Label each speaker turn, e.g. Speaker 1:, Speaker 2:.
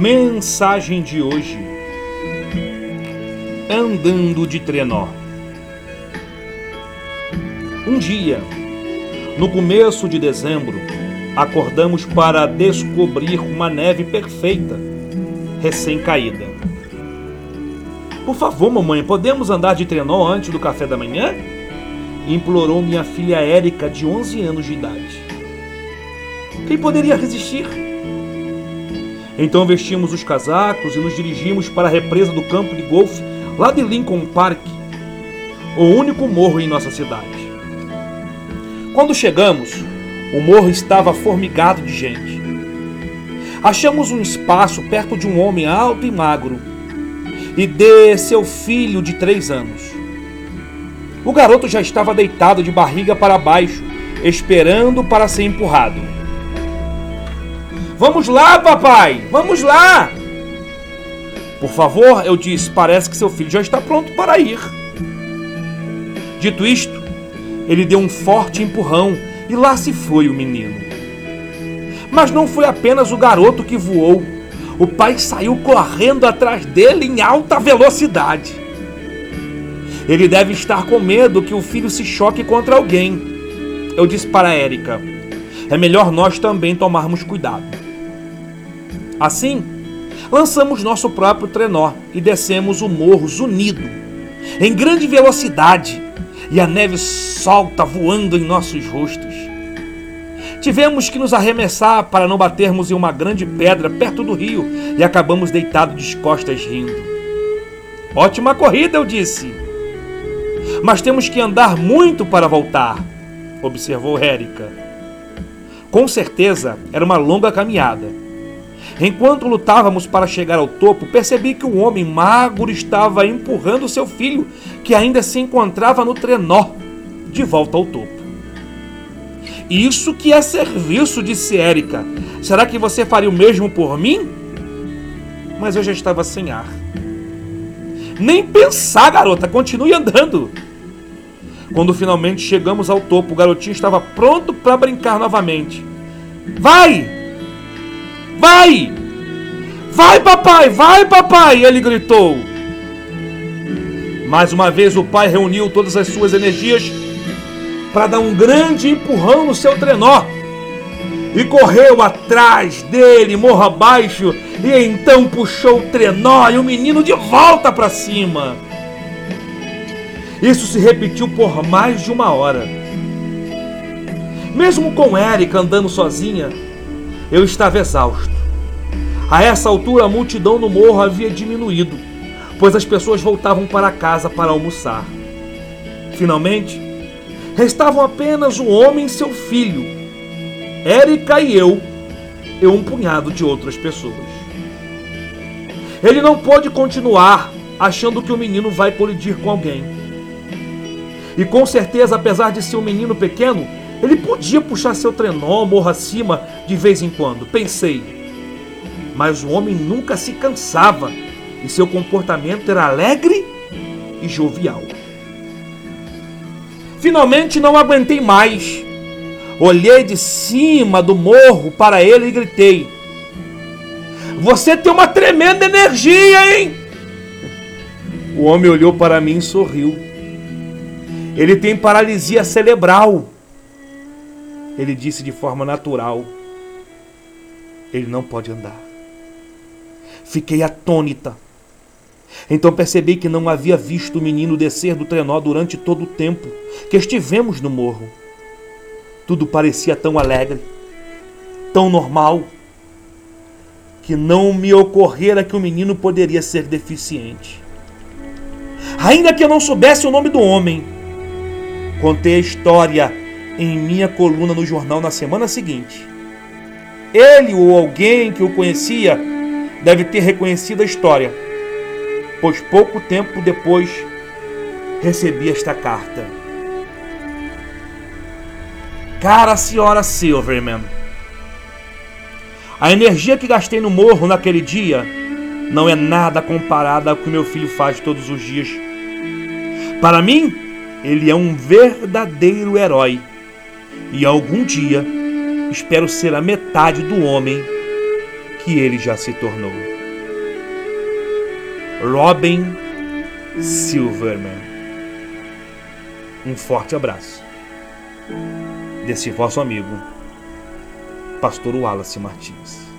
Speaker 1: Mensagem de hoje: Andando de trenó. Um dia, no começo de dezembro, acordamos para descobrir uma neve perfeita, recém-caída. Por favor, mamãe, podemos andar de trenó antes do café da manhã? Implorou minha filha Érica, de 11 anos de idade. Quem poderia resistir? Então vestimos os casacos e nos dirigimos para a represa do campo de golfe lá de Lincoln Park, o único morro em nossa cidade. Quando chegamos, o morro estava formigado de gente. Achamos um espaço perto de um homem alto e magro e de seu filho de três anos. O garoto já estava deitado de barriga para baixo, esperando para ser empurrado. Vamos lá, papai! Vamos lá! Por favor, eu disse, parece que seu filho já está pronto para ir. Dito isto, ele deu um forte empurrão e lá se foi o menino. Mas não foi apenas o garoto que voou. O pai saiu correndo atrás dele em alta velocidade. Ele deve estar com medo que o filho se choque contra alguém. Eu disse para Érica: é melhor nós também tomarmos cuidado. Assim, lançamos nosso próprio trenó e descemos o morro zunido, em grande velocidade, e a neve solta voando em nossos rostos. Tivemos que nos arremessar para não batermos em uma grande pedra perto do rio e acabamos deitados de costas rindo. Ótima corrida, eu disse. Mas temos que andar muito para voltar, observou Érica. Com certeza era uma longa caminhada Enquanto lutávamos para chegar ao topo, percebi que um homem magro estava empurrando seu filho, que ainda se encontrava no trenó, de volta ao topo. Isso que é serviço, disse Érica. Será que você faria o mesmo por mim? Mas eu já estava sem ar. Nem pensar, garota, continue andando. Quando finalmente chegamos ao topo, o garotinho estava pronto para brincar novamente. Vai! Vai! Vai, papai! Vai, papai! Ele gritou. Mais uma vez o pai reuniu todas as suas energias para dar um grande empurrão no seu trenó e correu atrás dele, morro abaixo, e então puxou o trenó e o menino de volta para cima. Isso se repetiu por mais de uma hora. Mesmo com Érica andando sozinha, eu estava exausto. A essa altura, a multidão no morro havia diminuído, pois as pessoas voltavam para casa para almoçar. Finalmente, restavam apenas o homem e seu filho, Érica e eu, e um punhado de outras pessoas. Ele não pôde continuar achando que o menino vai colidir com alguém. E com certeza, apesar de ser um menino pequeno, ele podia puxar seu trenó morro acima de vez em quando. Pensei. Mas o homem nunca se cansava e seu comportamento era alegre e jovial. Finalmente não aguentei mais. Olhei de cima do morro para ele e gritei: Você tem uma tremenda energia, hein? O homem olhou para mim e sorriu. Ele tem paralisia cerebral. Ele disse de forma natural: Ele não pode andar. Fiquei atônita. Então percebi que não havia visto o menino descer do trenó durante todo o tempo que estivemos no morro. Tudo parecia tão alegre, tão normal, que não me ocorrera que o menino poderia ser deficiente. Ainda que eu não soubesse o nome do homem, contei a história em minha coluna no jornal na semana seguinte. Ele ou alguém que o conhecia deve ter reconhecido a história, pois pouco tempo depois recebi esta carta. Cara senhora Silverman, a energia que gastei no morro naquele dia não é nada comparada ao que meu filho faz todos os dias. Para mim, ele é um verdadeiro herói e algum dia espero ser a metade do homem que ele já se tornou. Robin Silverman. Um forte abraço. Desse vosso amigo, Pastor Wallace Martins.